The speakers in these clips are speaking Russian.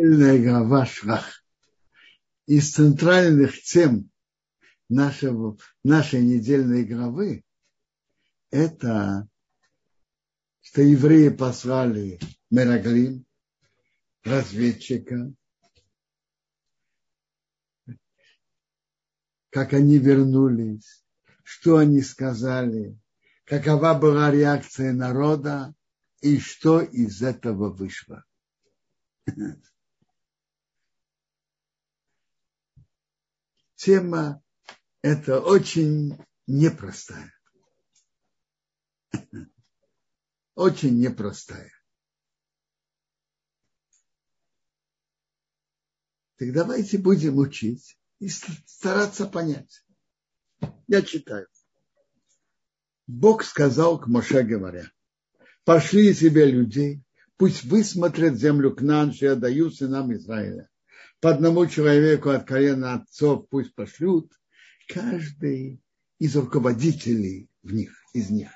недельная глава Шрах. Из центральных тем нашего, нашей недельной главы это, что евреи послали Мераглим, разведчика, как они вернулись, что они сказали, какова была реакция народа и что из этого вышло. Тема это очень непростая. Очень непростая. Так давайте будем учить и стараться понять. Я читаю. Бог сказал к Моше, говоря, пошли себе людей, пусть высмотрят землю к нам, что я даю сынам Израиля. По одному человеку от колена отцов пусть пошлют, каждый из руководителей в них, из них.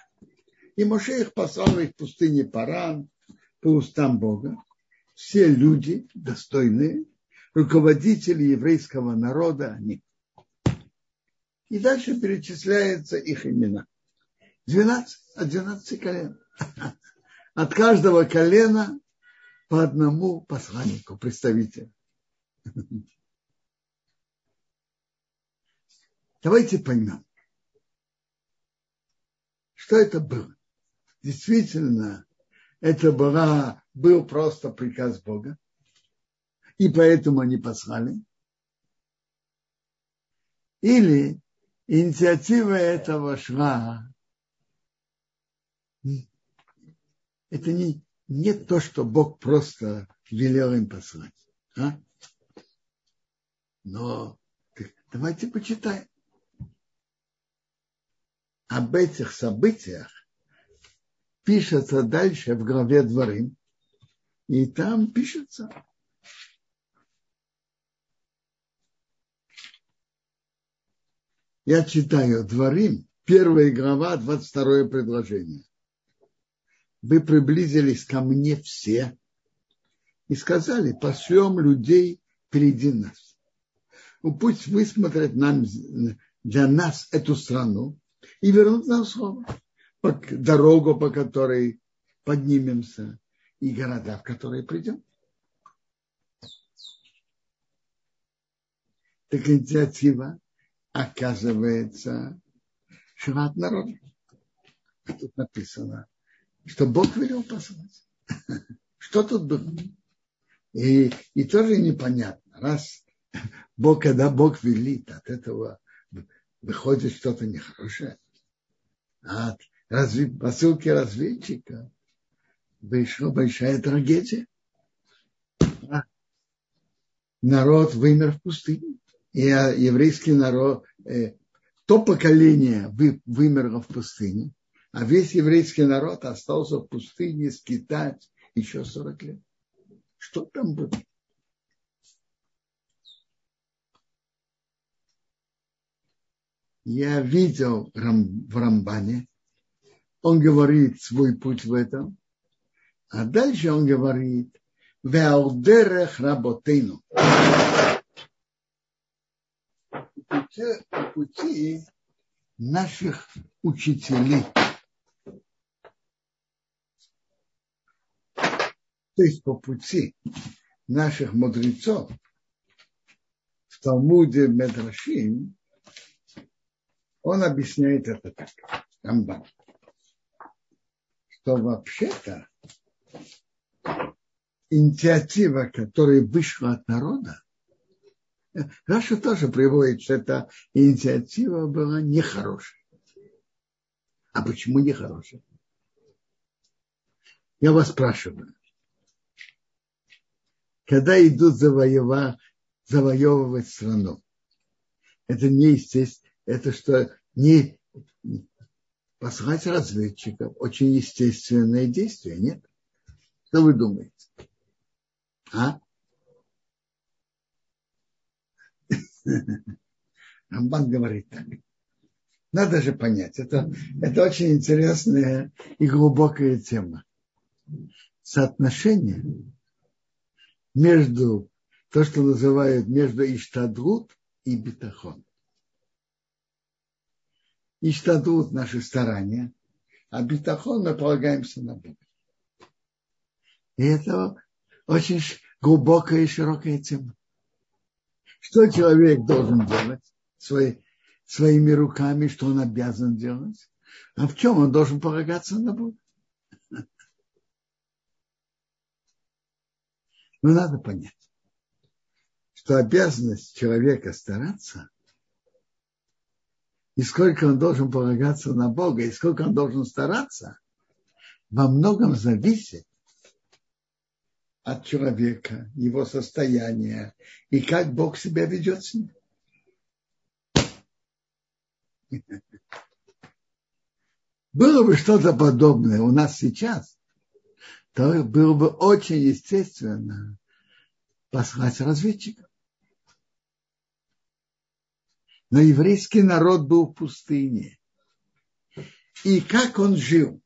И Моше их послал в их пустыне Паран по устам Бога. Все люди достойные, руководители еврейского народа, они. И дальше перечисляются их имена. 12, от 12 колен. От каждого колена по одному посланнику, представителю. Давайте поймем, что это было. Действительно, это была, был просто приказ Бога, и поэтому они послали. Или инициатива этого шла это не, не то, что Бог просто велел им послать. А? Но давайте почитаем. Об этих событиях пишется дальше в главе Дворим. И там пишется. Я читаю Дворим, первая глава, 22 предложение вы приблизились ко мне все и сказали, пошлем людей впереди нас. Ну, пусть высмотрят нам, для нас эту страну и вернут нам слово. Дорогу, по которой поднимемся, и города, в которые придем. Так инициатива оказывается шват народа. Тут написано, что Бог велел послать. Что тут было? И, и тоже непонятно. Раз Бог, когда Бог велит, от этого выходит что-то нехорошее. От разве, посылки разведчика вышла большая трагедия. Народ вымер в пустыне. И еврейский народ, э, то поколение вы, вымерло в пустыне, а весь еврейский народ остался в пустыне скитать еще 40 лет. Что там было? Я видел в Рамбане, он говорит свой путь в этом, а дальше он говорит, Веалдерех работейну. Пути, наших учителей. то есть по пути наших мудрецов в Талмуде Медрашим, он объясняет это так, Рамбан, что вообще-то инициатива, которая вышла от народа, Раша тоже приводит, что эта инициатива была нехорошая. А почему нехорошая? Я вас спрашиваю, когда идут завоева, завоевывать страну. Это не естественно, это что не послать разведчиков, очень естественное действие, нет? Что вы думаете? А? Рамбан говорит так. Надо же понять, это, это очень интересная и глубокая тема. Соотношение между то, что называют между Иштадрут и Битахон. Иштадрут – наши старания, а Битахон мы полагаемся на Бога. И это очень глубокая и широкая тема. Что человек должен делать свои, своими руками, что он обязан делать, а в чем он должен полагаться на Бога. Но надо понять, что обязанность человека стараться, и сколько он должен полагаться на Бога, и сколько он должен стараться, во многом зависит от человека, его состояния и как Бог себя ведет с ним. Было бы что-то подобное у нас сейчас, то было бы очень естественно послать разведчиков. Но еврейский народ был в пустыне. И как он жил?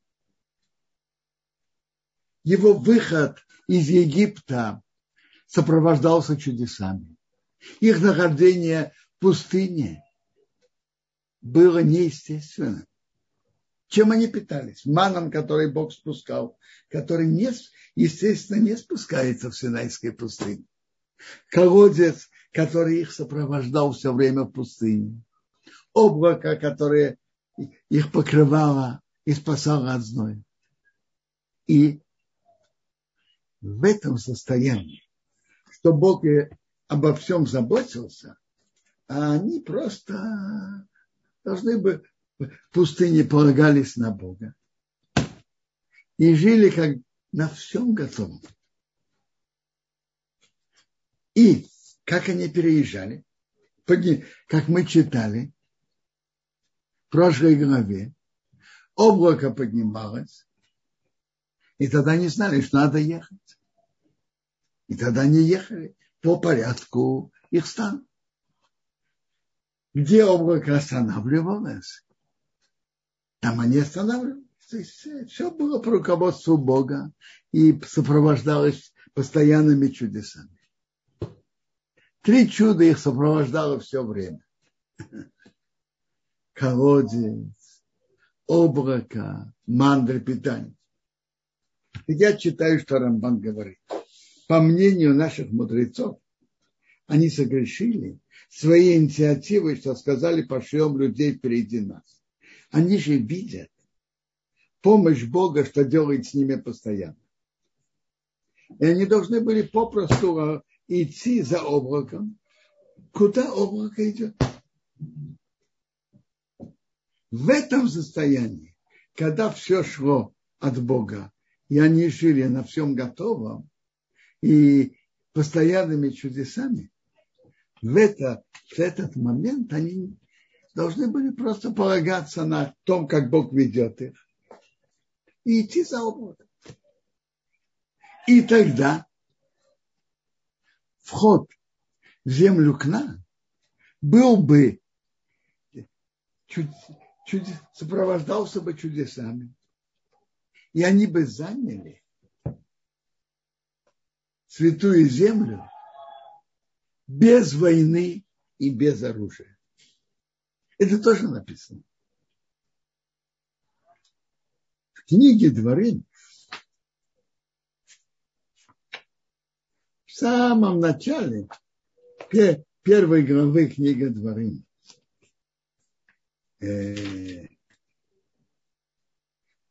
Его выход из Египта сопровождался чудесами. Их нахождение в пустыне было неестественно. Чем они питались? Маном, который Бог спускал, который, не, естественно, не спускается в Синайской пустыне. Колодец, который их сопровождал все время в пустыне. Облако, которое их покрывало и спасало от зноя. И в этом состоянии, что Бог обо всем заботился, а они просто должны бы в пустыне полагались на Бога и жили как на всем готовом. И как они переезжали, как мы читали в прошлой главе, облако поднималось, и тогда не знали, что надо ехать. И тогда они ехали по порядку их стан. Где облако останавливалось, там они останавливались. То есть все было по руководству Бога и сопровождалось постоянными чудесами. Три чуда их сопровождало все время. Колодец, облако, мандр питания. Я читаю, что Рамбан говорит. По мнению наших мудрецов, они согрешили своей инициативой, что сказали, пошлем людей впереди нас. Они же видят помощь Бога, что делает с ними постоянно. И они должны были попросту идти за облаком. Куда облако идет? В этом состоянии, когда все шло от Бога, и они жили на всем готовом, и постоянными чудесами, в, это, в этот момент они должны были просто полагаться на том, как Бог ведет их, и идти за облаком. И тогда вход в землю к нам был бы чуд, чуд, сопровождался бы чудесами. И они бы заняли святую землю без войны и без оружия. Это тоже написано. В книге Дворы в самом начале первой главы книги Дворы э,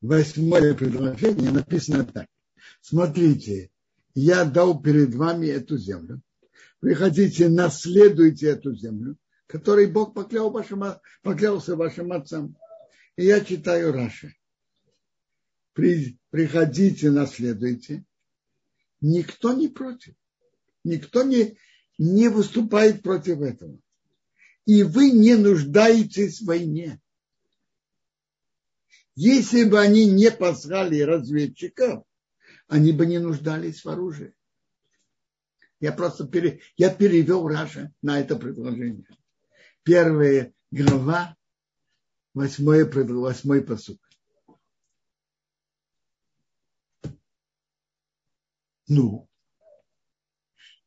восьмое предложение написано так. Смотрите, я дал перед вами эту землю. Приходите, наследуйте эту землю который Бог поклял вашим, поклялся вашим отцам. И я читаю Раши. При, приходите, наследуйте. Никто не против. Никто не, не выступает против этого. И вы не нуждаетесь в войне. Если бы они не послали разведчиков, они бы не нуждались в оружии. Я просто пере, я перевел Раша на это предложение первая глава, восьмой, восьмой посуд. Ну,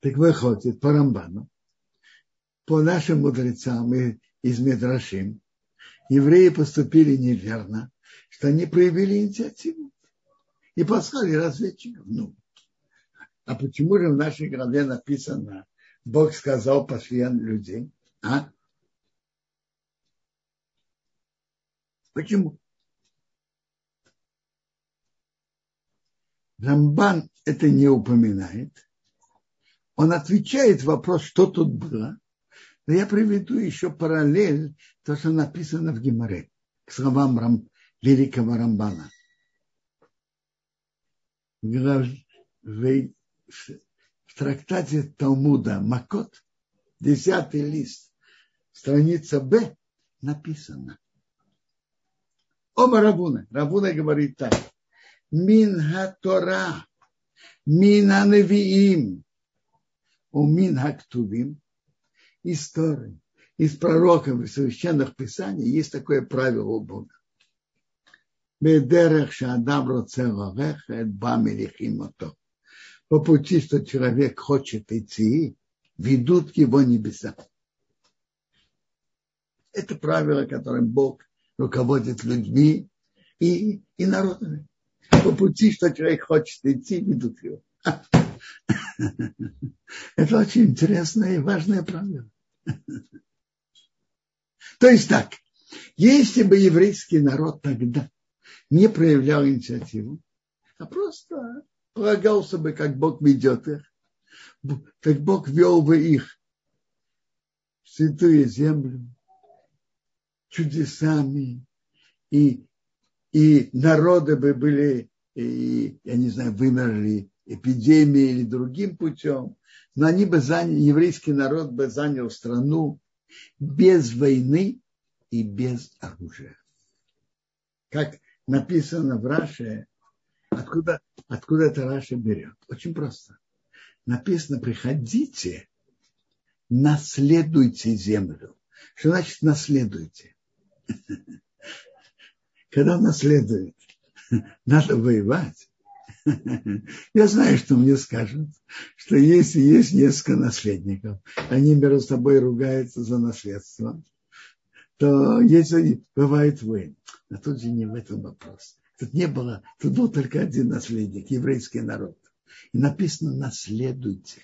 Так выходит по Рамбану, по нашим мудрецам и из Медрашим, евреи поступили неверно, что они проявили инициативу и послали разведчиков. Ну, а почему же в нашей главе написано, Бог сказал, пошли людей? А? Почему? Рамбан это не упоминает. Он отвечает вопрос, что тут было. Но я приведу еще параллель, то, что написано в Гимаре, к словам Рам, великого Рамбана. В, трактате Талмуда Макот, десятый лист, страница Б, написано. Оба Рабуна. Рабуна говорит так. Мин ха-тора, мин ха-невиим, у мин ха-ктувим, из Торы, из пророков и священных писаний есть такое правило у Бога. По пути, что человек хочет идти, ведут его небеса. Это правило, которым Бог руководит людьми и, и народами по пути, что человек хочет идти, ведут его. Это очень интересное и важное правило. То есть так, если бы еврейский народ тогда не проявлял инициативу, а просто полагался бы, как Бог ведет их, как Бог вел бы их в святую землю чудесами, и, и народы бы были и, я не знаю, вымерли эпидемией или другим путем, но они бы заняли, еврейский народ бы занял страну без войны и без оружия. Как написано в Раше, откуда, откуда это Раша берет? Очень просто. Написано, приходите, наследуйте землю. Что значит наследуйте? Когда наследует? надо воевать. Я знаю, что мне скажут, что если есть несколько наследников, они между собой ругаются за наследство, то если бывает войн. А тут же не в этом вопрос. Тут не было, тут был только один наследник, еврейский народ. И написано «наследуйте».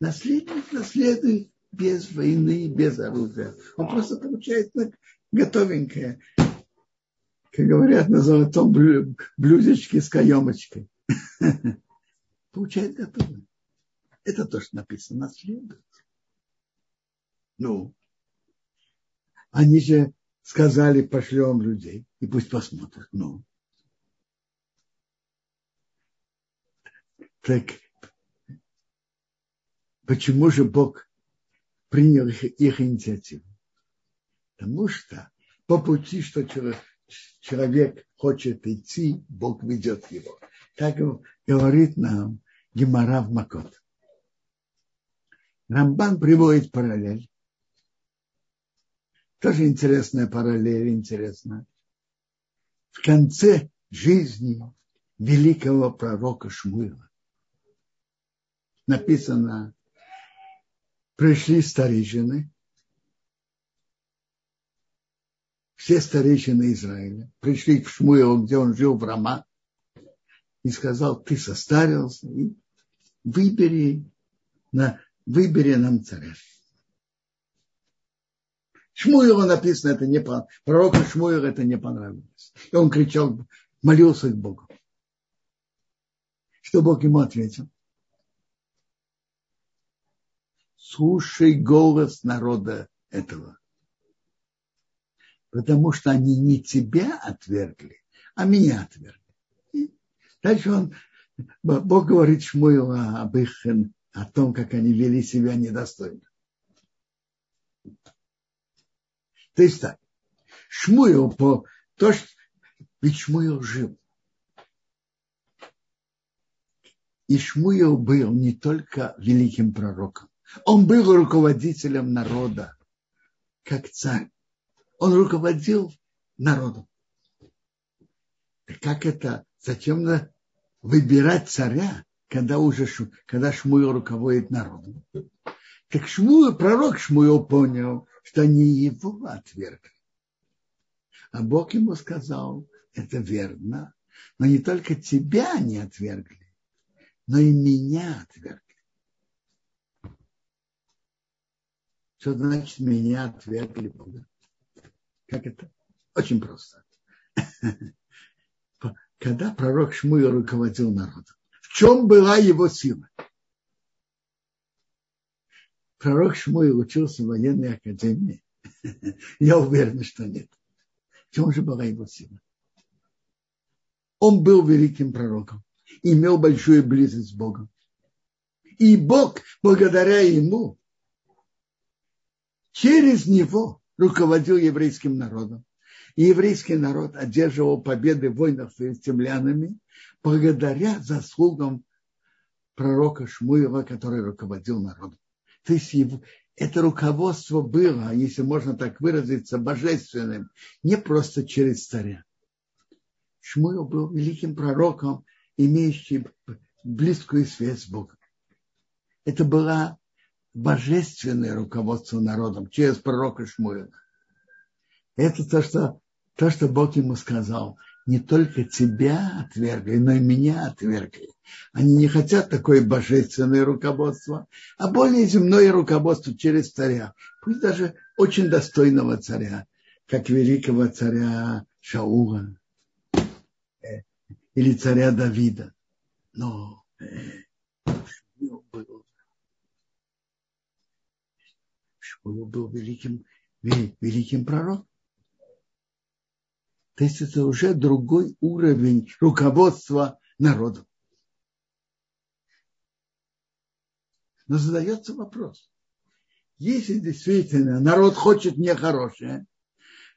Наследник наследует без войны, без оружия. Он просто получает готовенькое как говорят, на золотом блюдечке с каемочкой. Получает готово. Это то, что написано, наследует. Ну, они же сказали, пошлем людей, и пусть посмотрят. Ну, так почему же Бог принял их, их инициативу? Потому что по пути, что человек, человек хочет идти, Бог ведет его. Так говорит нам Гемара в Макот. Рамбан приводит параллель. Тоже интересная параллель, интересная. В конце жизни великого пророка Шмуила написано, пришли старейшины все старейшины Израиля пришли к Шмуилу, где он жил в Рама, и сказал, ты состарился, и выбери, на, выбери нам царя. Шмуилу написано, это не пророку Шмуилу это не понравилось. И он кричал, молился к Богу. Что Бог ему ответил? Слушай голос народа этого потому что они не тебя отвергли, а меня отвергли. И дальше он, Бог говорит Шмуилу об их, о том, как они вели себя недостойно. То есть так, Шмуил по то, что ведь Шмуил жил. И Шмуил был не только великим пророком, он был руководителем народа, как царь он руководил народом. Как это? Зачем выбирать царя, когда уже когда Шмуил руководит народом. Так Шмуил, пророк Шмуил понял, что они его отвергли. А Бог ему сказал, это верно, но не только тебя не отвергли, но и меня отвергли. Что значит меня отвергли Бога? Как это? Очень просто. Когда пророк Шмуил руководил народом, в чем была его сила? Пророк Шмуил учился в военной академии. Я уверен, что нет. В чем же была его сила? Он был великим пророком, имел большую близость с Богом. И Бог, благодаря ему, через него руководил еврейским народом. И еврейский народ одерживал победы в войнах с филистимлянами благодаря заслугам пророка Шмуила, который руководил народом. То есть его, это руководство было, если можно так выразиться, божественным, не просто через царя. Шмуил был великим пророком, имеющим близкую связь с Богом. Это было божественное руководство народом через пророка Шмуила. Это то, что, то, что Бог ему сказал. Не только тебя отвергли, но и меня отвергли. Они не хотят такое божественное руководство, а более земное руководство через царя. Пусть даже очень достойного царя, как великого царя Шаула э, или царя Давида. Но Шмуил был, Шмуил был великим, великим пророком. То есть это уже другой уровень руководства народом. Но задается вопрос. Если действительно народ хочет мне хорошее,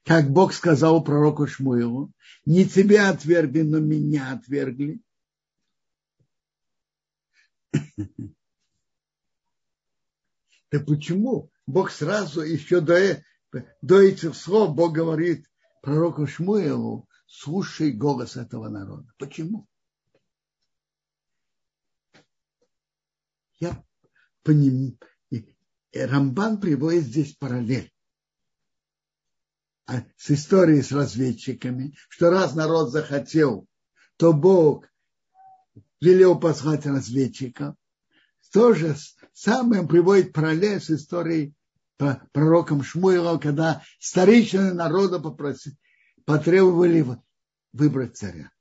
как Бог сказал пророку Шмуилу, не тебя отвергли, но меня отвергли. Да почему? Бог сразу еще до, до этих слов Бог говорит пророку Шмуилу, слушай голос этого народа. Почему? Я поним... Рамбан приводит здесь параллель а с историей с разведчиками, что раз народ захотел, то Бог велел послать разведчиков. То же самое приводит параллель с историей пророком Шмуила, когда старейшины народа попросили, потребовали выбрать царя.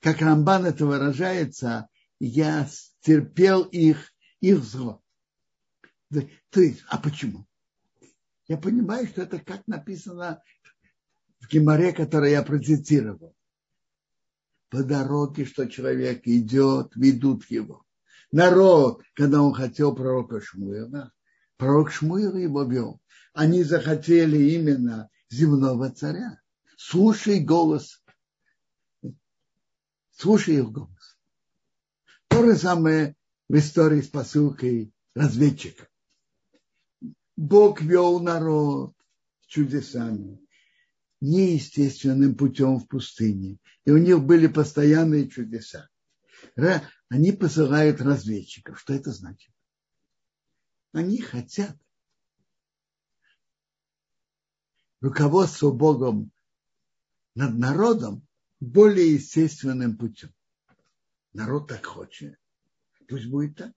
Как Рамбан это выражается, я терпел их их зло. То есть, а почему? Я понимаю, что это как написано в Геморе, который я процитировал. По дороге, что человек идет, ведут его. Народ, когда он хотел пророка Шмуила, пророк Шмуил его вел. Они захотели именно земного царя. Слушай голос. Слушай их голос. То же самое в истории с посылкой разведчика. Бог вел народ чудесами, неестественным путем в пустыне. И у них были постоянные чудеса. Они посылают разведчиков. Что это значит? Они хотят руководство Богом над народом более естественным путем. Народ так хочет. Пусть будет так.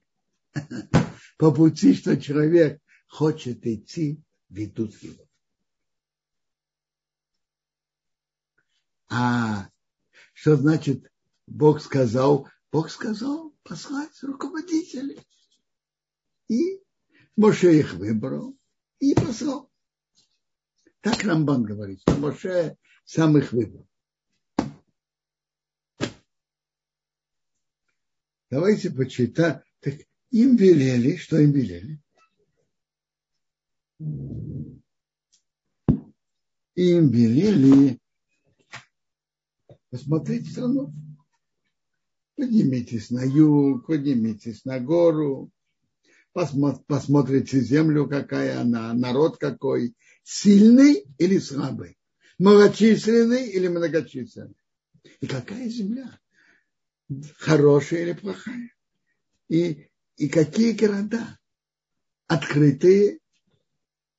По пути, что человек хочет идти, ведут его. А что значит Бог сказал? Бог сказал послать руководителей. И Моше их выбрал и послал. Так Рамбан говорит, что Моше сам их выбрал. Давайте почитаем. Так им велели, что им велели? Им велели посмотреть страну. Поднимитесь на юг, поднимитесь на гору, посмотрите землю, какая она, народ какой, сильный или слабый, многочисленный или многочисленный. И какая земля? хорошая или плохая. И, и какие города открытые,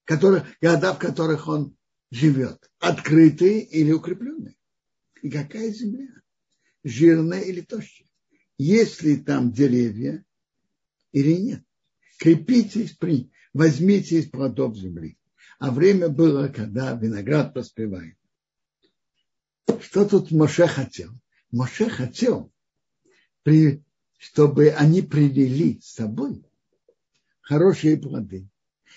которые, города, в которых он живет, открытые или укрепленные. И какая земля, жирная или тощая. Есть ли там деревья или нет. Крепитесь, при, возьмите из плодов земли. А время было, когда виноград поспевает. Что тут Моше хотел? Моше хотел, чтобы они привели с собой хорошие плоды.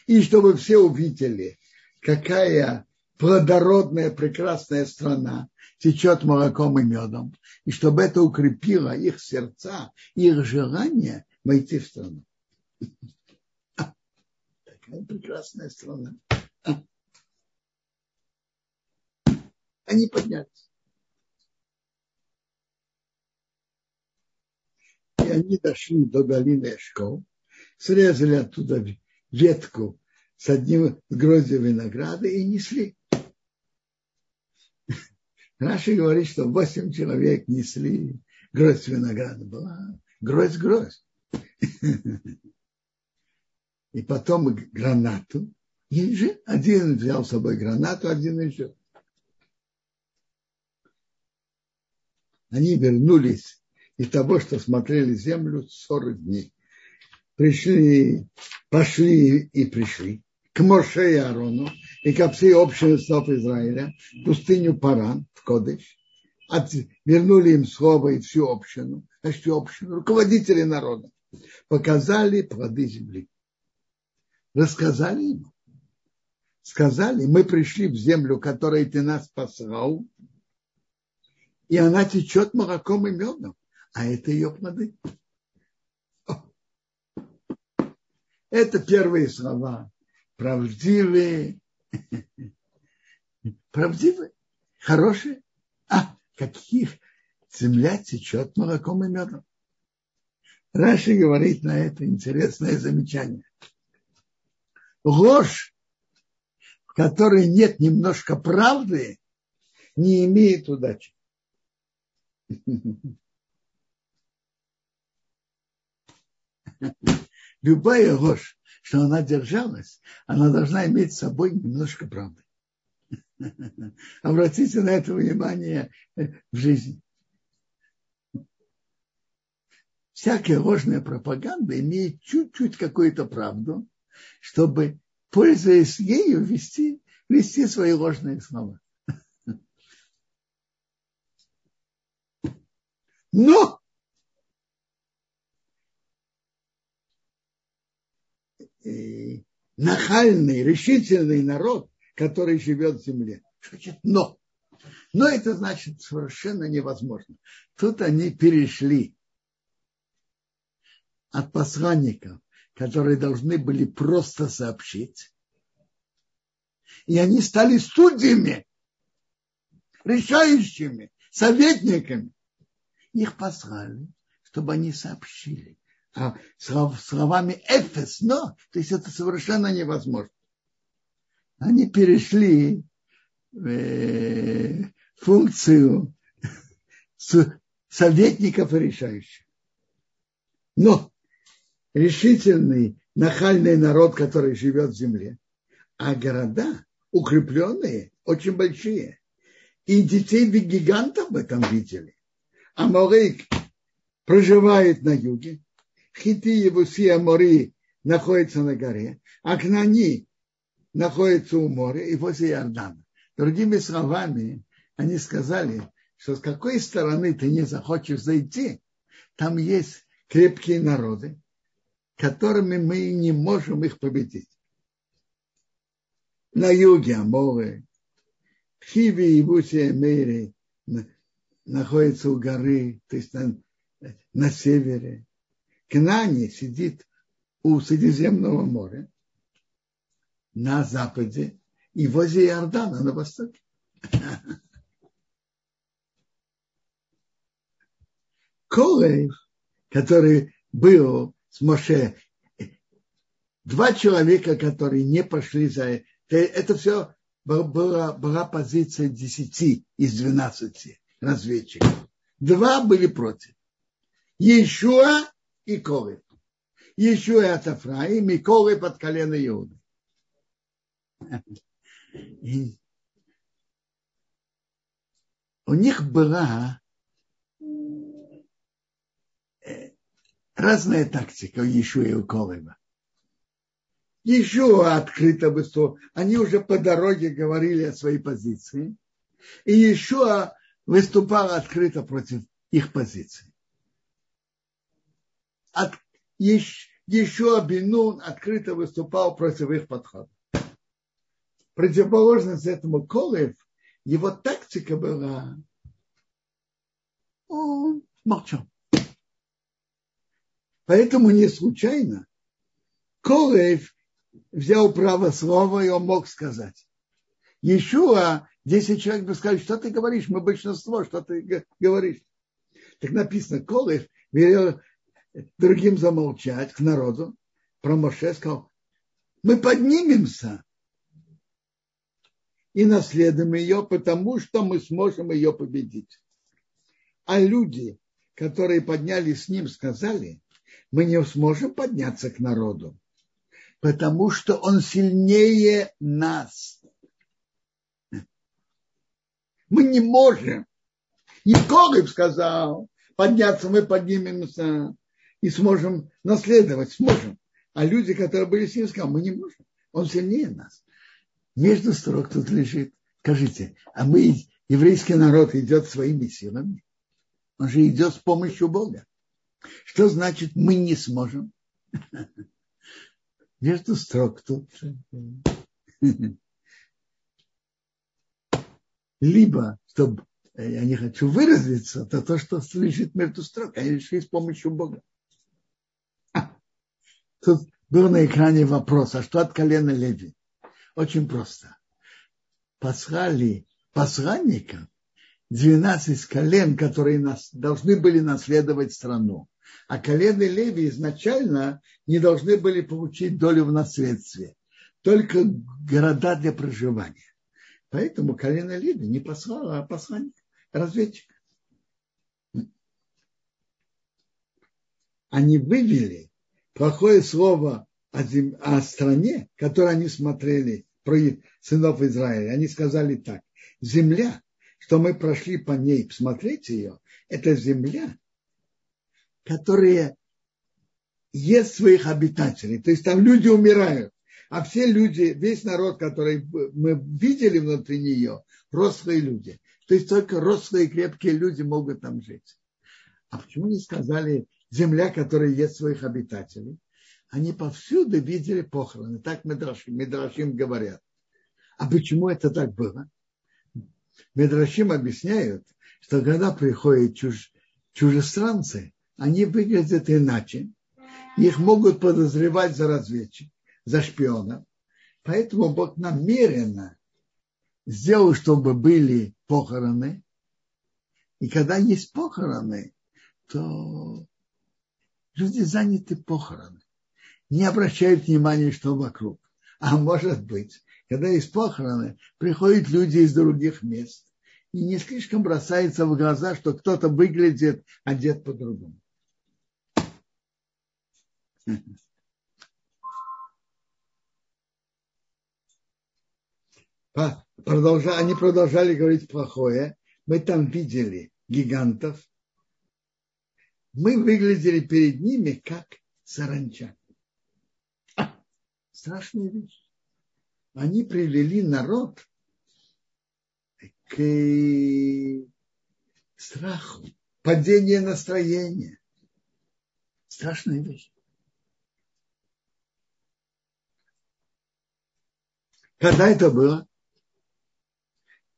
И чтобы все увидели, какая плодородная, прекрасная страна течет молоком и медом, и чтобы это укрепило их сердца, их желание войти в страну. Такая прекрасная страна. Они поднялись. И они дошли до долины Эшкол, срезали оттуда ветку с одним гроздем винограда и несли. Наши говорит, что восемь человек несли гроздь винограда. Была гроздь-гроздь. И потом гранату. И же один взял с собой гранату, один еще. Они вернулись из того, что смотрели землю 40 дней. Пришли, пошли и пришли к Моше и Арону и ко всей общей снов Израиля, пустыню Паран, в Кодыш, от, вернули им слово и всю общину, а всю общину, руководители народа, показали плоды земли. Рассказали им. Сказали, мы пришли в землю, которой ты нас послал, и она течет молоком и медом, а это ее плоды. Это первые слова, правдивые, правдивые, хорошие. А, каких земля течет молоком и медом. Раши говорит на это интересное замечание. Ложь, в которой нет немножко правды, не имеет удачи. Любая ложь, что она держалась, она должна иметь с собой немножко правды. Обратите на это внимание в жизни. Всякая ложная пропаганда имеет чуть-чуть какую-то правду, чтобы, пользуясь ею, вести, вести свои ложные слова. Но нахальный, решительный народ, который живет в земле. Значит но? Но это значит совершенно невозможно. Тут они перешли от посланников, которые должны были просто сообщить, и они стали судьями, решающими, советниками их послали, чтобы они сообщили. А словами эфес, но, то есть это совершенно невозможно. Они перешли э, функцию советников и решающих. Но решительный, нахальный народ, который живет в земле, а города укрепленные, очень большие. И детей гигантов в этом видели. Амалик проживает на юге, Хити, Евуси, Амори находятся на горе, а Кнани находится у моря и возле Иордана. Другими словами, они сказали, что с какой стороны ты не захочешь зайти, там есть крепкие народы, которыми мы не можем их победить. На юге Аморы, Хиви и Бусия Мейри находится у горы, то есть на, на севере. Кнане сидит у Средиземного моря на западе и возле Иордана на востоке. Колев, который был с Моше, два человека, которые не пошли за... Это все была, была позиция десяти из двенадцати разведчиков. Два были против. Ешуа и Колы. Ешуа от Афраим и Колы под колено Иуды. У них была разная тактика у Ешуа и у Колыма. Еще открыто выступал. Они уже по дороге говорили о своей позиции. И еще выступал открыто против их позиции. От, еще Бенун открыто выступал против их подхода. Противоположность этому Колев, его тактика была, он молчал. Поэтому не случайно Колев взял право слова, и он мог сказать. Еще 10 человек бы сказали, что ты говоришь, мы большинство, что ты говоришь. Так написано, Колев велел другим замолчать, к народу, про Моше сказал, мы поднимемся и наследуем ее, потому что мы сможем ее победить. А люди, которые поднялись с ним, сказали, мы не сможем подняться к народу, потому что он сильнее нас. Мы не можем. И Колыб сказал, подняться мы поднимемся и сможем наследовать, сможем. А люди, которые были с ним, сказали, мы не можем. Он сильнее нас. Между строк тут лежит. Скажите, а мы, еврейский народ, идет своими силами? Он же идет с помощью Бога. Что значит мы не сможем? между строк тут. Либо, чтобы я не хочу выразиться, то то, что лежит между строк, они решили с помощью Бога. Тут был на экране вопрос, а что от колена Леви? Очень просто. Послали посланников 12 колен, которые нас, должны были наследовать страну. А колены Леви изначально не должны были получить долю в наследстве, только города для проживания. Поэтому колено Леви не послало, а посланник, разведчик. Они вывели плохое слово о, зем... о стране, которую они смотрели про сынов Израиля. Они сказали так. Земля, что мы прошли по ней, посмотреть ее, это земля, которые ест своих обитателей. То есть там люди умирают. А все люди, весь народ, который мы видели внутри нее, рослые люди. То есть только рослые крепкие люди могут там жить. А почему не сказали земля, которая ест своих обитателей? Они повсюду видели похороны. Так Медрашим, Медрашим говорят. А почему это так было? Медрашим объясняют, что когда приходят чуж, чужестранцы, они выглядят иначе. Их могут подозревать за разведчик, за шпиона. Поэтому Бог намеренно сделал, чтобы были похороны. И когда есть похороны, то люди заняты похороны. Не обращают внимания, что вокруг. А может быть, когда есть похороны, приходят люди из других мест. И не слишком бросается в глаза, что кто-то выглядит одет по-другому. Они продолжали говорить плохое. Мы там видели гигантов. Мы выглядели перед ними как саранча. Страшная вещь. Они привели народ к страху, падение настроения. Страшная вещь. Когда это было?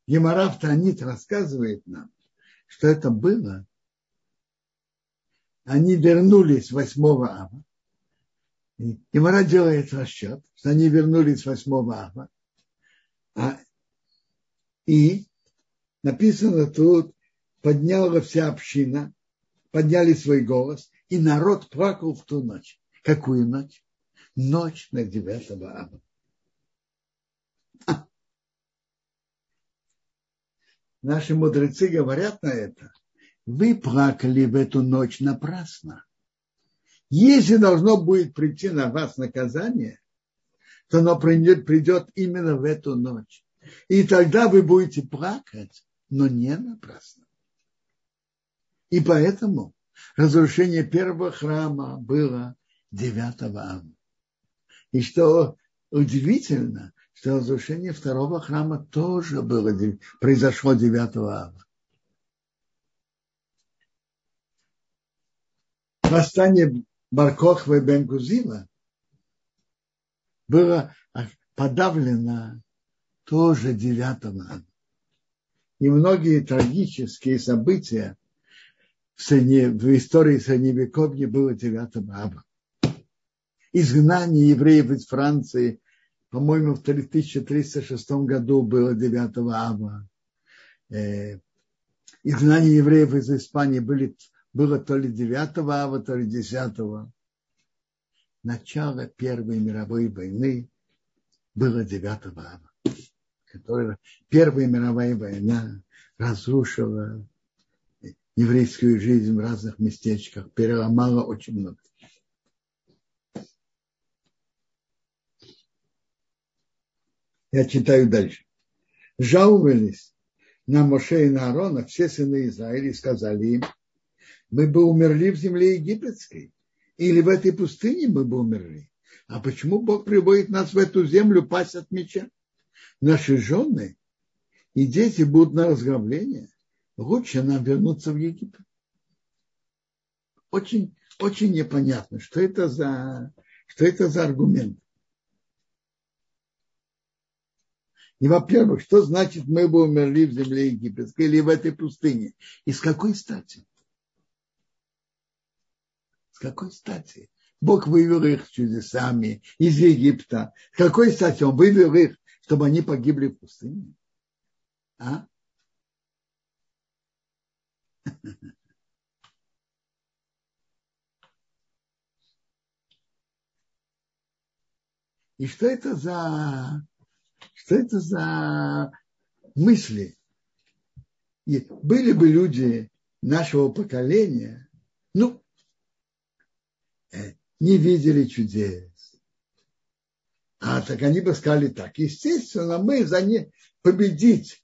Геморав Танит рассказывает нам, что это было. Они вернулись 8 ава. Гемора делает расчет, что они вернулись 8 ава. А, и написано тут, подняла вся община, подняли свой голос, и народ плакал в ту ночь. Какую ночь? Ночь на 9 ава. Наши мудрецы говорят на это, вы плакали в эту ночь напрасно. Если должно будет прийти на вас наказание, то оно придет, именно в эту ночь. И тогда вы будете плакать, но не напрасно. И поэтому разрушение первого храма было 9 ава. И что удивительно, что разрушение второго храма тоже было, произошло 9 ава. Восстание Баркохва и Бен было подавлено тоже 9 ава. И многие трагические события в, средне, в истории Средневековья было 9 ава. Изгнание евреев из Франции, по-моему, в 1306 году было 9 ава. Э, изгнание евреев из Испании были, было то ли 9 ава, то ли 10. Начало Первой мировой войны было 9 ава. Которая, Первая мировая война разрушила еврейскую жизнь в разных местечках, переломала очень много. Я читаю дальше. Жаловались на Моше и на Аарона все сыны Израиля и сказали им, мы бы умерли в земле египетской, или в этой пустыне мы бы умерли. А почему Бог приводит нас в эту землю пасть от меча? Наши жены и дети будут на разграбление лучше нам вернуться в Египет. Очень, очень непонятно, что это за, что это за аргумент. И, во-первых, что значит мы бы умерли в земле египетской или в этой пустыне? И с какой стати? С какой стати? Бог вывел их чудесами из Египта. С какой стати Он вывел их, чтобы они погибли в пустыне? А? И что это за, что это за мысли? И были бы люди нашего поколения, ну, э, не видели чудес. А так они бы сказали так. Естественно, мы за не победить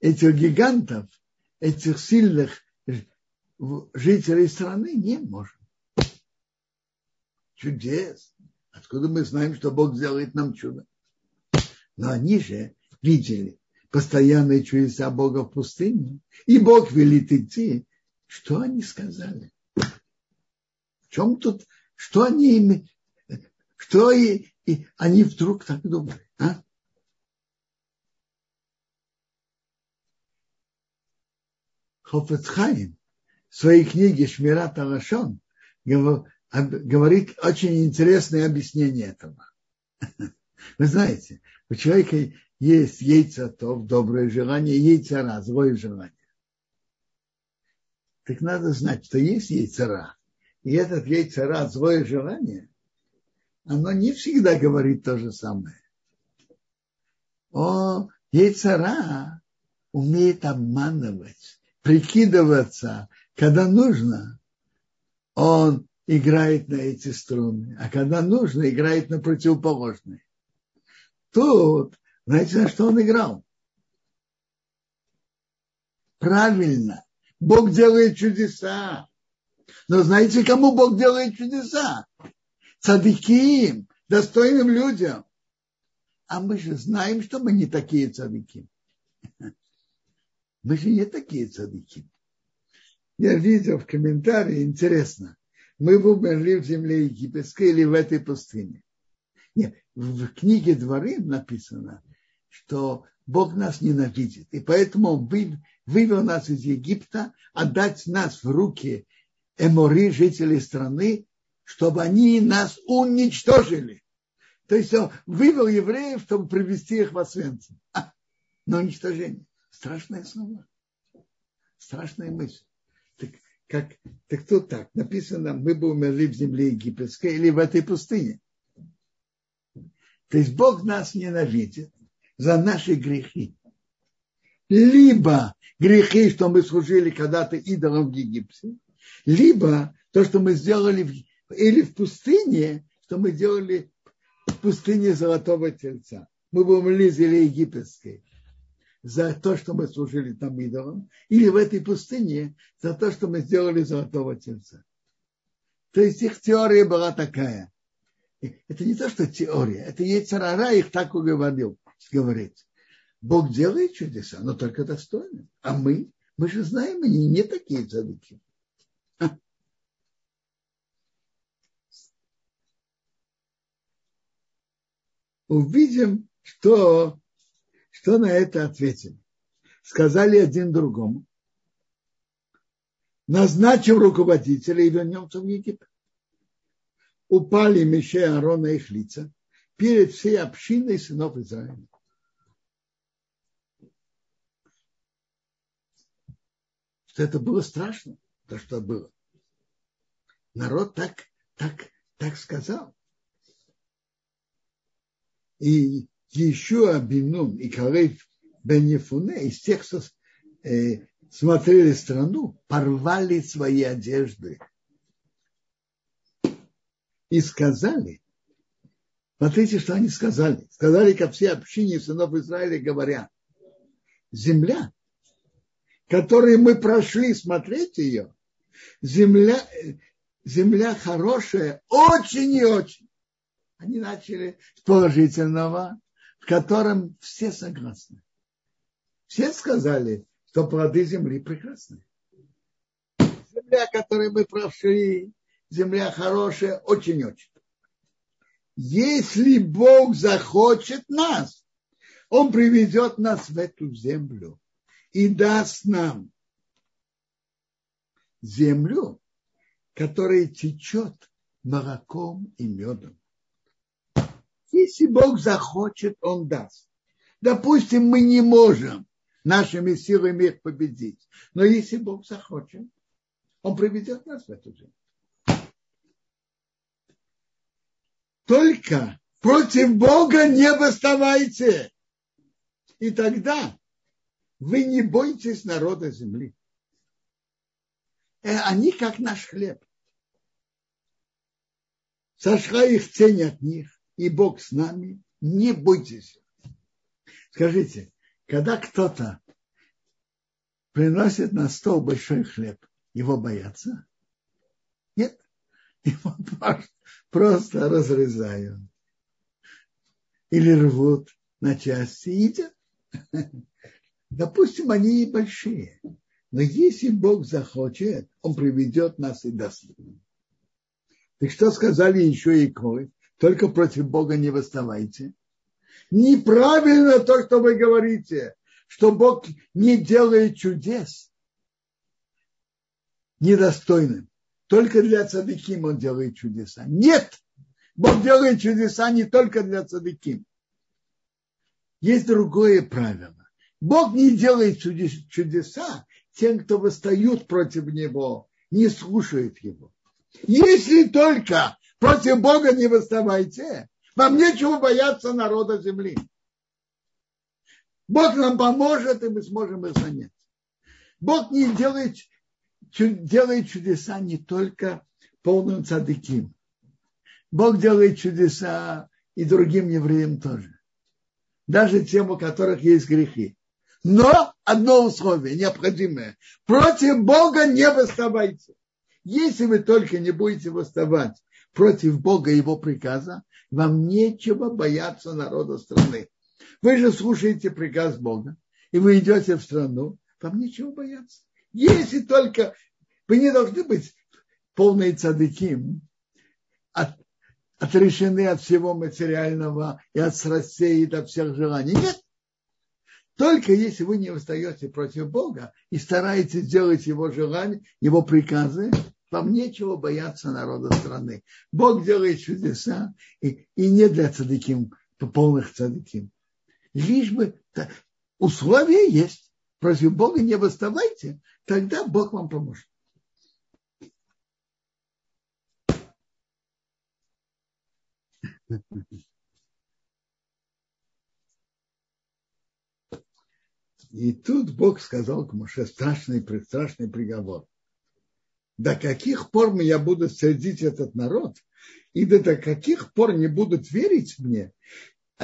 этих гигантов – этих сильных жителей страны не можем. Чудес. Откуда мы знаем, что Бог сделает нам чудо? Но они же видели постоянные чудеса Бога в пустыне. И Бог велит идти. Что они сказали? В чем тут, что они ими, что и, и они вдруг так думали? А? Хофецхайм в своей книге Шмират Алашон говорит очень интересное объяснение этого. Вы знаете, у человека есть яйца то доброе желание, яйца раз, злое желание. Так надо знать, что есть яйцера. И этот яйцера, злое желание, оно не всегда говорит то же самое. О, яйцера умеет обманывать прикидываться, когда нужно, он играет на эти струны, а когда нужно, играет на противоположные. Тут, знаете, на что он играл? Правильно. Бог делает чудеса. Но знаете, кому Бог делает чудеса? Цадыки, достойным людям. А мы же знаем, что мы не такие цадыки. Мы же не такие цадыки. Я видел в комментарии, интересно, мы бы умерли в земле египетской или в этой пустыне. Нет, в книге Дворы написано, что Бог нас ненавидит, и поэтому Он вывел нас из Египта, отдать нас в руки эмори, жителей страны, чтобы они нас уничтожили. То есть он вывел евреев, чтобы привести их в Освенцим. А, на уничтожение. Страшное слово. Страшная мысль. Так, как, так кто так? Написано, мы бы умерли в земле египетской или в этой пустыне. То есть Бог нас ненавидит за наши грехи. либо грехи, что мы служили когда-то идолам в Египте, либо то, что мы сделали в, или в пустыне, что мы делали в пустыне Золотого Тельца. Мы будем лизили египетской за то, что мы служили там идолам, или в этой пустыне за то, что мы сделали Золотого Тельца. То есть их теория была такая. Это не то, что теория, это Ецарара их так уговорил, говорит. Бог делает чудеса, но только достойно. А мы, мы же знаем, они не такие задыки. Увидим, что, что на это ответили. Сказали один другому назначим руководителя и вернемся в Египет. Упали мечи Аарона и их лица перед всей общиной сынов Израиля. Что это было страшно, то, что было. Народ так, так, так сказал. И еще Абинун и Калейф Бен Ефуне из тех, кто э, смотрели страну, порвали свои одежды и сказали, смотрите, что они сказали. Сказали ко всей общине сынов Израиля, говоря, земля, которой мы прошли смотреть ее, земля, земля хорошая, очень и очень. Они начали с положительного, в котором все согласны. Все сказали, что плоды земли прекрасны. Земля, которую мы прошли, земля хорошая, очень-очень. Если Бог захочет нас, Он приведет нас в эту землю и даст нам землю, которая течет молоком и медом. Если Бог захочет, Он даст. Допустим, мы не можем нашими силами их победить. Но если Бог захочет, Он приведет нас в эту землю. Только против Бога не восставайте. И тогда вы не бойтесь народа земли. Э, они как наш хлеб. Сошла их тень от них, и Бог с нами. Не бойтесь. Скажите, когда кто-то приносит на стол большой хлеб, его боятся? Нет. Его просто разрезают. Или рвут на части и едят. Допустим, они и большие. Но если Бог захочет, Он приведет нас и даст. Так что сказали еще и Кой? Только против Бога не восставайте. Неправильно то, что вы говорите, что Бог не делает чудес недостойным. Только для цадыким он делает чудеса. Нет! Бог делает чудеса не только для цадыким. Есть другое правило. Бог не делает чудеса тем, кто восстают против Него, не слушает Его. Если только против Бога не восставайте, вам нечего бояться народа земли. Бог нам поможет, и мы сможем их занять. Бог не делает, делает чудеса не только полным цадыким. Бог делает чудеса и другим евреям тоже. Даже тем, у которых есть грехи. Но одно условие необходимое. Против Бога не восставайте. Если вы только не будете восставать против Бога и его приказа, вам нечего бояться народа страны. Вы же слушаете приказ Бога, и вы идете в страну, вам нечего бояться. Если только вы не должны быть полные цадыки, от, отрешены от всего материального и от страстей, и от всех желаний. Нет. Только если вы не восстаете против Бога и стараетесь делать его желания, его приказы, вам нечего бояться народа страны. Бог делает чудеса, и, и не для цадыким, полных цадыким. Лишь бы условия есть. Против Бога не восставайте, тогда Бог вам поможет. И тут Бог сказал к Моше страшный, страшный приговор. До каких пор я буду сердить этот народ, и до, каких пор не будут верить мне,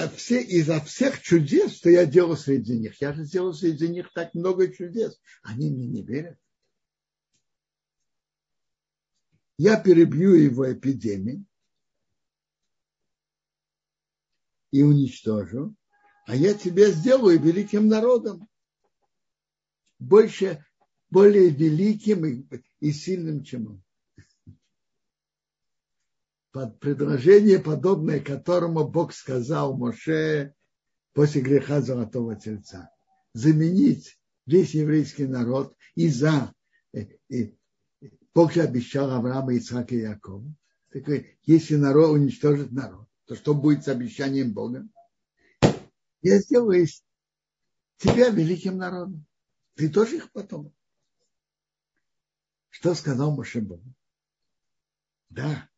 все, из-за всех чудес, что я делал среди них. Я же сделал среди них так много чудес. Они мне не верят. Я перебью его эпидемию и уничтожу, а я тебя сделаю великим народом. Больше, более великим и, и сильным, чем он под предложение, подобное которому Бог сказал Моше после греха Золотого Тельца. Заменить весь еврейский народ и за и, и, Бог же обещал Авраама, Исаака и Якова. Такой, если народ уничтожит народ, то что будет с обещанием Бога? Я сделаю из тебя великим народом. Ты тоже их потом. Что сказал Моше Богу? Да,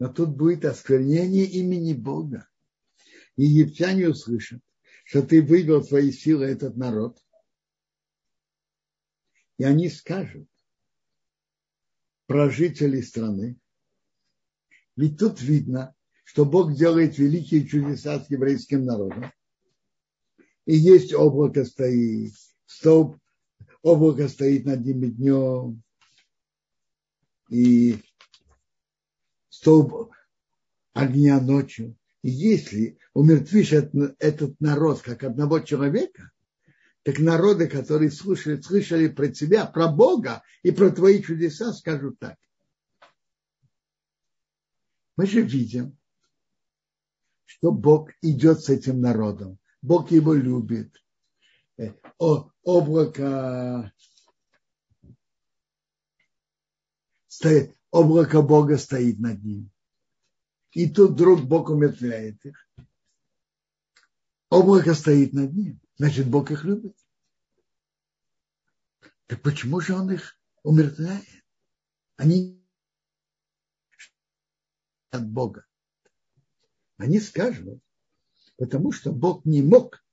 но тут будет осквернение имени Бога. Египтяне услышат, что ты вывел твои силы этот народ. И они скажут про жителей страны. Ведь тут видно, что Бог делает великие чудеса с еврейским народом. И есть облако стоит, столб, облако стоит над ними днем. И столб огня ночью. И если умертвишь этот народ как одного человека, так народы, которые слышали, слышали про тебя, про Бога и про твои чудеса, скажут так. Мы же видим, что Бог идет с этим народом. Бог его любит. Э, о, облако стоит, облако Бога стоит над ним. И тут вдруг Бог умертвляет их. Облако стоит над ним. Значит, Бог их любит. Так почему же он их умертвляет? Они от Бога. Они скажут, потому что Бог не мог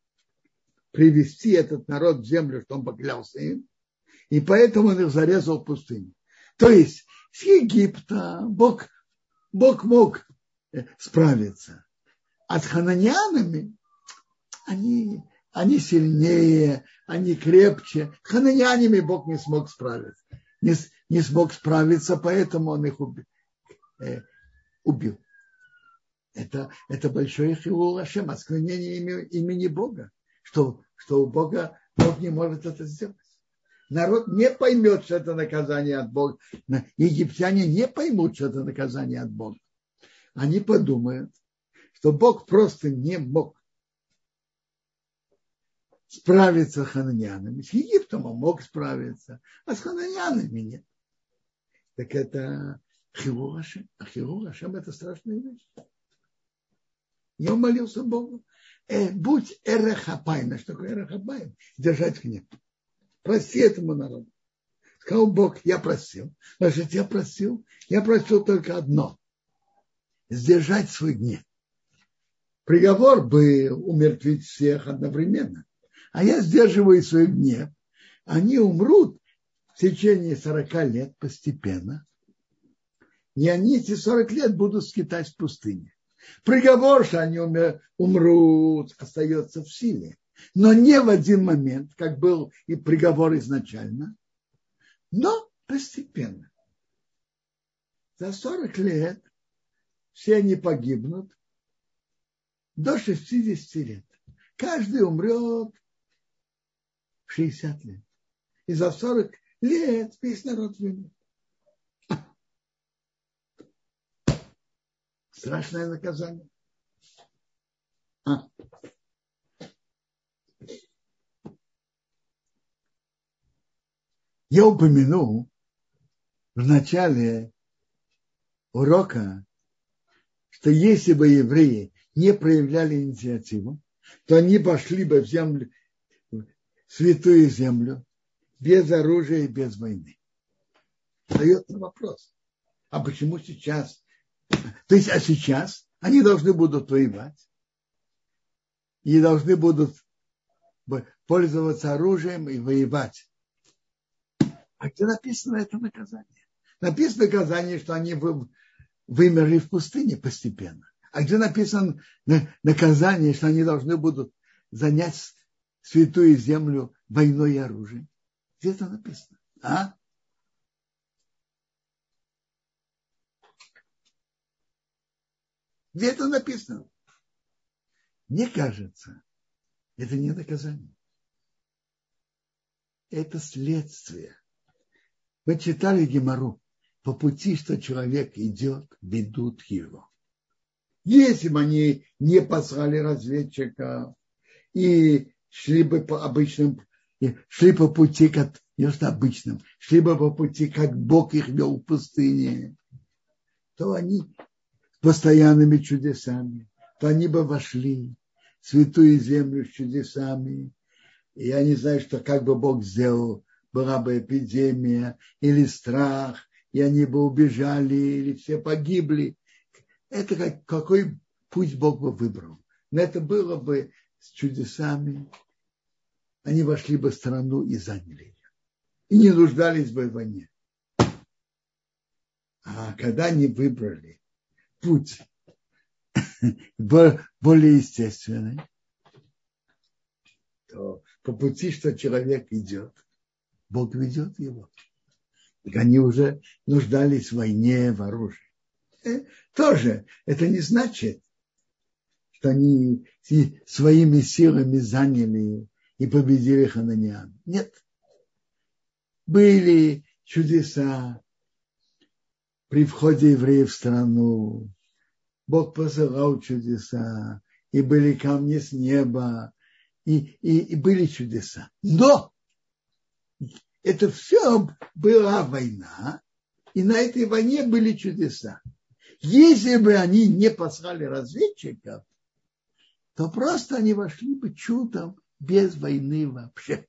привести этот народ в землю, что он поклялся им, и поэтому он их зарезал в пустыне. То есть с Египта Бог, Бог мог э, справиться. А с хананянами они, они сильнее, они крепче. С хананянами Бог не смог справиться. Не, не смог справиться, поэтому он их убил. Э, убил. Это, это большое хилул осквернение имени Бога, что, что у Бога Бог не может это сделать народ не поймет, что это наказание от Бога. Египтяне не поймут, что это наказание от Бога. Они подумают, что Бог просто не мог справиться с хананянами. С Египтом он мог справиться, а с хананянами нет. Так это Хилул А Хилул это страшная вещь. Я молился Богу. Э, будь эрехапайна. Что такое эрехапайна? Держать гнев. Прости этому народу. Сказал Бог, я просил. Значит, я просил, я просил только одно. Сдержать свой гнев. Приговор был умертвить всех одновременно. А я сдерживаю свой гнев. Они умрут в течение 40 лет постепенно. И они эти 40 лет будут скитать в пустыне. Приговор, что они умрут, остается в силе но не в один момент, как был и приговор изначально, но постепенно. За 40 лет все они погибнут до 60 лет. Каждый умрет в 60 лет. И за 40 лет весь народ вымрет. Страшное наказание. А. Я упомянул в начале урока, что если бы евреи не проявляли инициативу, то они пошли бы в землю, в святую землю, без оружия и без войны. Дается вопрос. А почему сейчас? То есть, а сейчас они должны будут воевать и должны будут пользоваться оружием и воевать. А где написано это наказание? Написано наказание, что они вымерли в пустыне постепенно. А где написано наказание, что они должны будут занять святую землю войной и оружием? Где это написано? А? Где это написано? Мне кажется, это не наказание. Это следствие. Вы читали Гемору. По пути, что человек идет, ведут его. Если бы они не послали разведчика и шли бы по обычным, шли по пути, как что обычным, шли бы по пути, как Бог их вел в пустыне, то они постоянными чудесами, то они бы вошли в святую землю с чудесами. И я не знаю, что как бы Бог сделал, была бы эпидемия или страх, и они бы убежали, или все погибли. Это как, какой путь Бог бы выбрал. Но это было бы с чудесами. Они вошли бы в страну и заняли ее. И не нуждались бы в войне. А когда они выбрали путь более естественный, то по пути, что человек идет, Бог ведет его. Так они уже нуждались в войне, в оружии. Э, тоже это не значит, что они своими силами заняли и победили хананиан. Нет. Были чудеса при входе евреев в страну. Бог посылал чудеса, и были камни с неба, и, и, и были чудеса. Но это все была война, и на этой войне были чудеса. Если бы они не послали разведчиков, то просто они вошли бы чудом без войны вообще.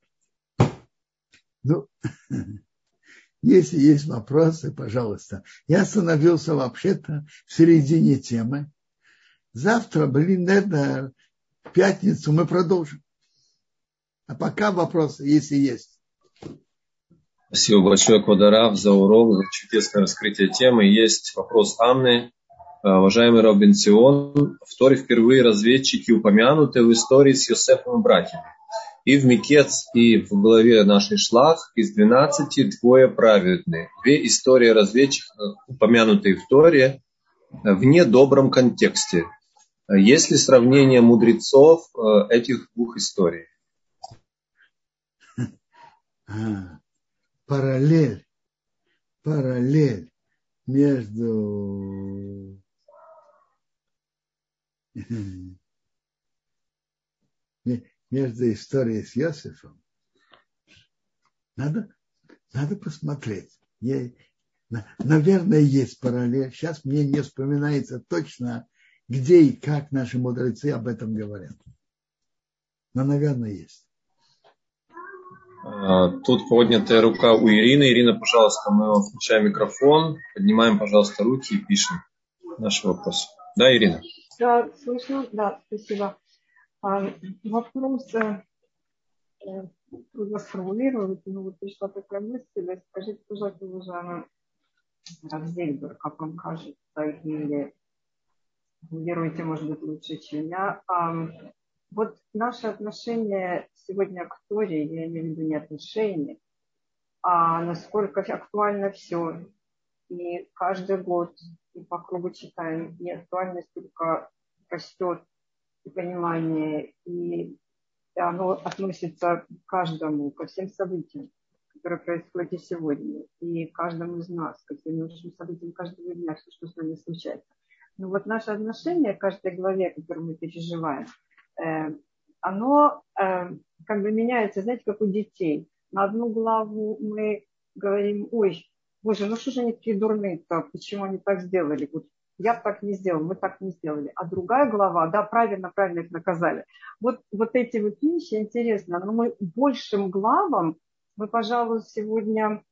Ну, если есть вопросы, пожалуйста. Я остановился вообще-то в середине темы. Завтра, блин, это пятницу мы продолжим. А пока вопросы, если есть. Спасибо большое, Квадарав, за урок, за чудесное раскрытие темы. Есть вопрос Анны. А, уважаемый Робин Сион, в Торе впервые разведчики упомянуты в истории с Йосефом и братьями. И в Микец, и в главе нашей Шлах из 12 двое праведные. Две истории разведчиков, упомянутые в Торе, в недобром контексте. Есть ли сравнение мудрецов э, этих двух историй? Параллель, параллель между между историей с Иосифом, надо, надо посмотреть. Я, наверное, есть параллель. Сейчас мне не вспоминается точно, где и как наши мудрецы об этом говорят. Но, наверное, есть. А, тут поднятая рука у Ирины. Ирина, пожалуйста, мы включаем микрофон, поднимаем, пожалуйста, руки и пишем наш вопрос. Да, Ирина? Да, слышно? Да, спасибо. А, вопрос э, э, трудно сформулировать, но вот пришла такая мысль. Скажите, пожалуйста, уважаемый Равзельбер, как вам кажется, или веруете, может быть, лучше, чем я. Вот наше отношение сегодня к Торе, я имею в виду не отношения, а насколько актуально все. И каждый год и по кругу читаем, и актуальность только растет, и понимание, и оно относится к каждому, ко всем событиям, которые происходят сегодня, и каждому из нас, ко всем нашим событиям каждого дня, все, что с нами случается. Но вот наше отношение к каждой главе, которую мы переживаем – оно э, как бы меняется, знаете, как у детей. На одну главу мы говорим, ой, боже, ну что же они такие дурные-то, почему они так сделали? Вот я так не сделал, мы так не сделали. А другая глава, да, правильно, правильно их наказали. Вот, вот эти вот вещи интересно, но мы большим главам, мы, пожалуй, сегодня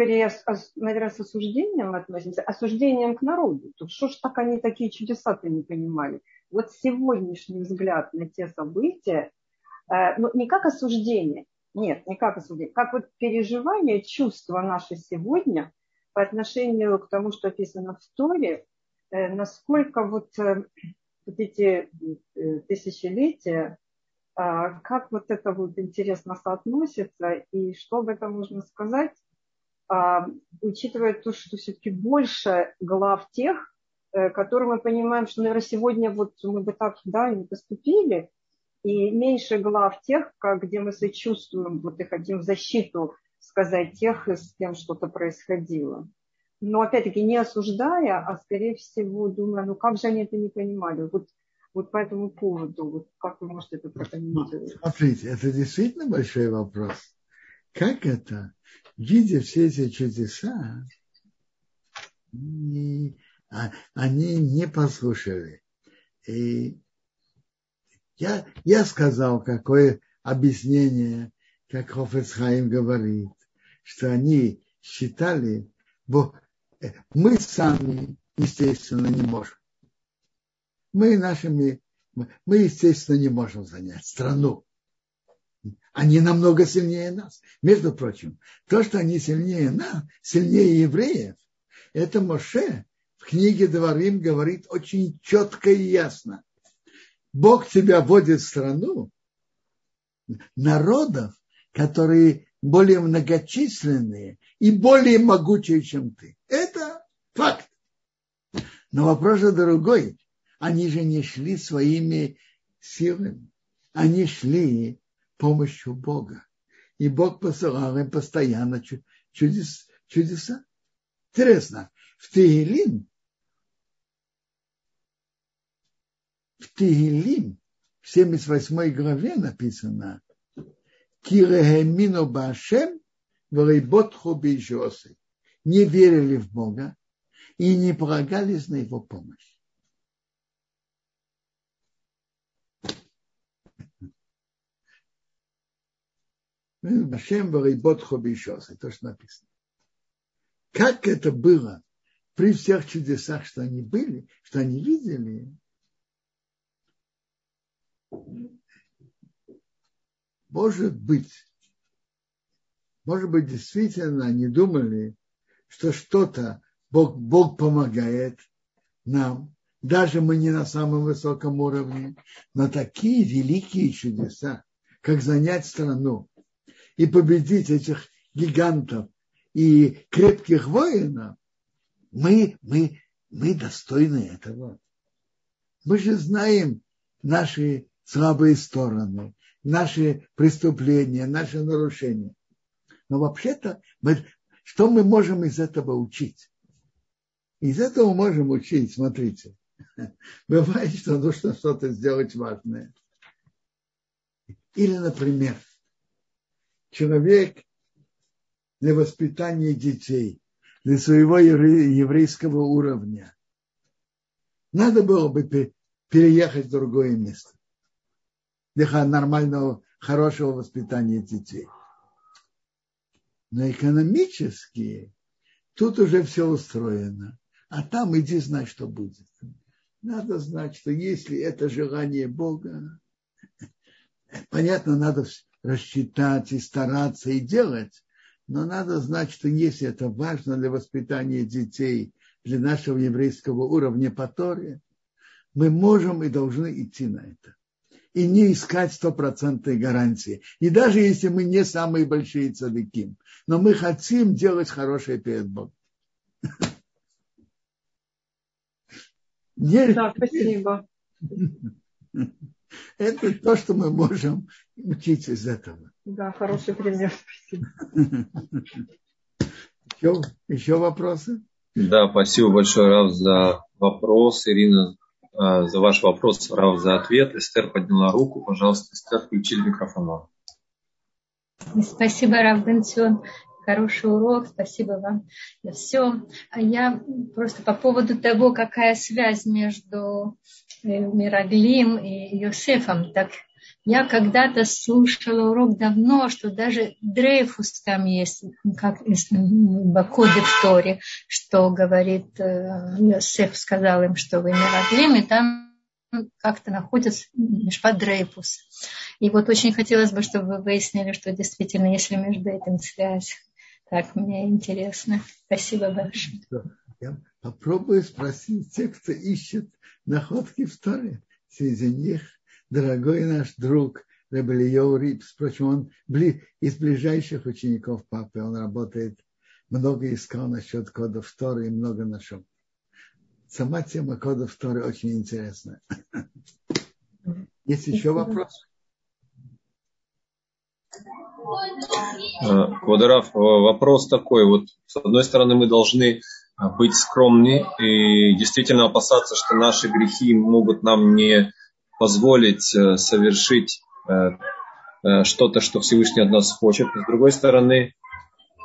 скорее, наверное, с осуждением относимся, осуждением к народу. Тут что ж так они такие чудеса-то не понимали? Вот сегодняшний взгляд на те события, Э, ну, не как осуждение, нет, не как осуждение, как вот переживание, чувства наши сегодня по отношению к тому, что описано в Торе, э, насколько вот, э, вот эти тысячелетия, как вот это вот интересно соотносится и что об этом можно сказать, учитывая то, что все-таки больше глав тех, которые мы понимаем, что, наверное, сегодня вот мы бы так да, не поступили, и меньше глав тех, где мы сочувствуем вот и хотим в защиту сказать тех, с кем что-то происходило. Но опять-таки не осуждая, а скорее всего думая, ну как же они это не понимали. Вот, вот по этому поводу, вот как вы можете это прокомментировать? Смотрите, это действительно большой вопрос. Как это, видя все эти чудеса, а, они не послушали. И я, я сказал, какое объяснение, как Хофецхайм говорит, что они считали, бо э, мы сами, естественно, не можем. Мы нашими, мы, естественно, не можем занять страну. Они намного сильнее нас. Между прочим, то, что они сильнее нас, сильнее евреев, это Моше в книге Дворим говорит очень четко и ясно. Бог тебя вводит в страну народов, которые более многочисленные и более могучие, чем ты. Это факт. Но вопрос же другой. Они же не шли своими силами. Они шли помощью Бога. И Бог посылал им постоянно чудес, чудеса. Интересно, в Тегелим в Тегелим, в 78 главе написано Кирехемино Башем Варейботху Бейжосы. Не верили в Бога и не полагались на его помощь. Башем Варейботху Бейжосы. То, что написано. Как это было при всех чудесах, что они были, что они видели, может быть, может быть, действительно они думали, что что-то Бог, Бог помогает нам, даже мы не на самом высоком уровне, но такие великие чудеса, как занять страну и победить этих гигантов и крепких воинов, мы, мы, мы достойны этого. Мы же знаем наши слабые стороны, наши преступления, наши нарушения. Но вообще-то, мы, что мы можем из этого учить? Из этого можем учить, смотрите. Бывает, что нужно что-то сделать важное. Или, например, человек для воспитания детей, для своего еврейского уровня. Надо было бы переехать в другое место для нормального, хорошего воспитания детей. Но экономически тут уже все устроено. А там иди знай, что будет. Надо знать, что если это желание Бога, понятно, надо рассчитать и стараться и делать, но надо знать, что если это важно для воспитания детей, для нашего еврейского уровня по Торе, мы можем и должны идти на это и не искать стопроцентной гарантии. И даже если мы не самые большие цадыки, но мы хотим делать хорошее перед Богом. Да, спасибо. Это то, что мы можем учить из этого. Да, хороший пример. Спасибо. Еще, еще вопросы? Да, спасибо большое, Рав, за вопрос. Ирина а, за ваш вопрос, Рав, за ответ. Эстер подняла руку. Пожалуйста, Эстер, включили микрофон. Спасибо, Рав Бенцион. Хороший урок, спасибо вам за все. А я просто по поводу того, какая связь между э, Мираглим и Йосефом, так я когда-то слушала урок давно, что даже Дрейфус там есть, как в Бакоде в Торе, что говорит э, Йосеф сказал им, что вы родили, и там как-то находится Мишпат Дрейпус. И вот очень хотелось бы, чтобы вы выяснили, что действительно, если между этим связь. Так, мне интересно. Спасибо большое. Я попробую спросить тех, кто ищет находки в Торе. Среди них дорогой наш друг Ребелио Рипс. Впрочем, он из ближайших учеников папы. Он работает, много искал насчет кодов Торы и много нашел. Сама тема кодов Торы очень интересная. Есть еще вопрос? Квадорав, вопрос такой. Вот с одной стороны мы должны быть скромны и действительно опасаться, что наши грехи могут нам не позволить э, совершить э, э, что-то, что Всевышний от нас хочет. С другой стороны,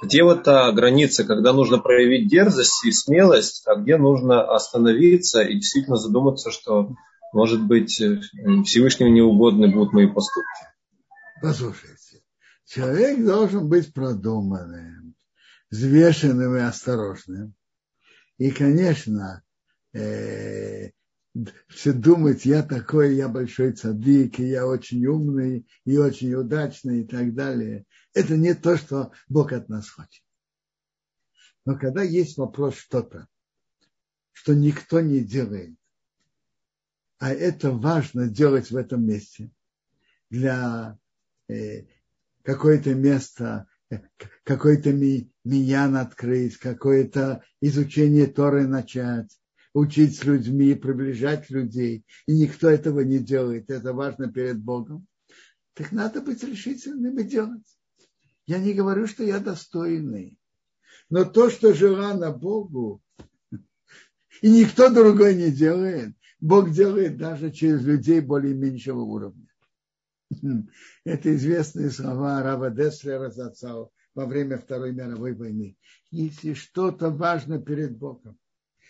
где вот та граница, когда нужно проявить дерзость и смелость, а где нужно остановиться и действительно задуматься, что, может быть, Всевышнему неугодны будут мои поступки. Послушайте, человек должен быть продуманным, взвешенным и осторожным. И, конечно, э, все думать, я такой, я большой цадик, и я очень умный, и очень удачный, и так далее. Это не то, что Бог от нас хочет. Но когда есть вопрос что-то, что никто не делает, а это важно делать в этом месте для э, какое-то место какой-то ми, миньян открыть, какое-то изучение Торы начать, учить с людьми, приближать людей. И никто этого не делает. Это важно перед Богом. Так надо быть решительным и делать. Я не говорю, что я достойный. Но то, что желано Богу, и никто другой не делает, Бог делает даже через людей более меньшего уровня. Это известные слова Рава Деслера Зацау во время Второй мировой войны. Если что-то важно перед Богом,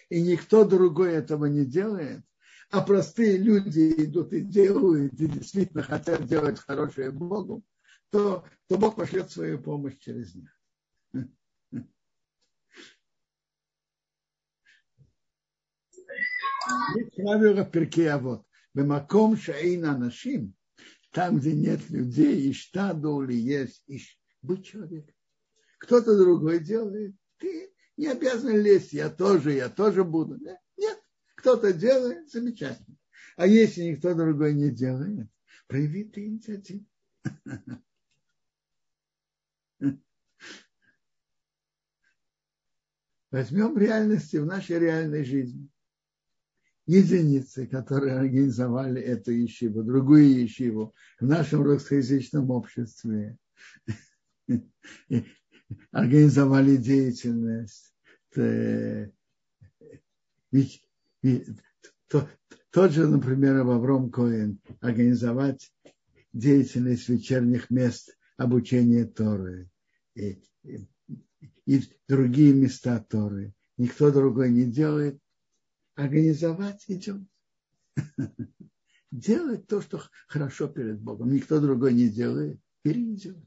и никто другой этого не делает, а простые люди идут и делают, и действительно хотят делать хорошее Богу, то, то Бог пошлет свою помощь через них. Правило перке, а вот. Бемаком шаина нашим, там, где нет людей, и штаду или есть, иш, быть человеком. Кто-то другой делает, ты не обязан лезть, я тоже, я тоже буду. Нет, кто-то делает, замечательно. А если никто другой не делает, прояви ты инициативу. Возьмем реальности, в нашей реальной жизни единицы, которые организовали эту ешиву, другую ешиву в нашем русскоязычном обществе, организовали деятельность. Ведь, ведь, то, тот же, например, Авром Коэн организовать деятельность вечерних мест обучения Торы и, и, и другие места Торы. Никто другой не делает, организовать идем. Делать то, что хорошо перед Богом. Никто другой не делает. Перейдет.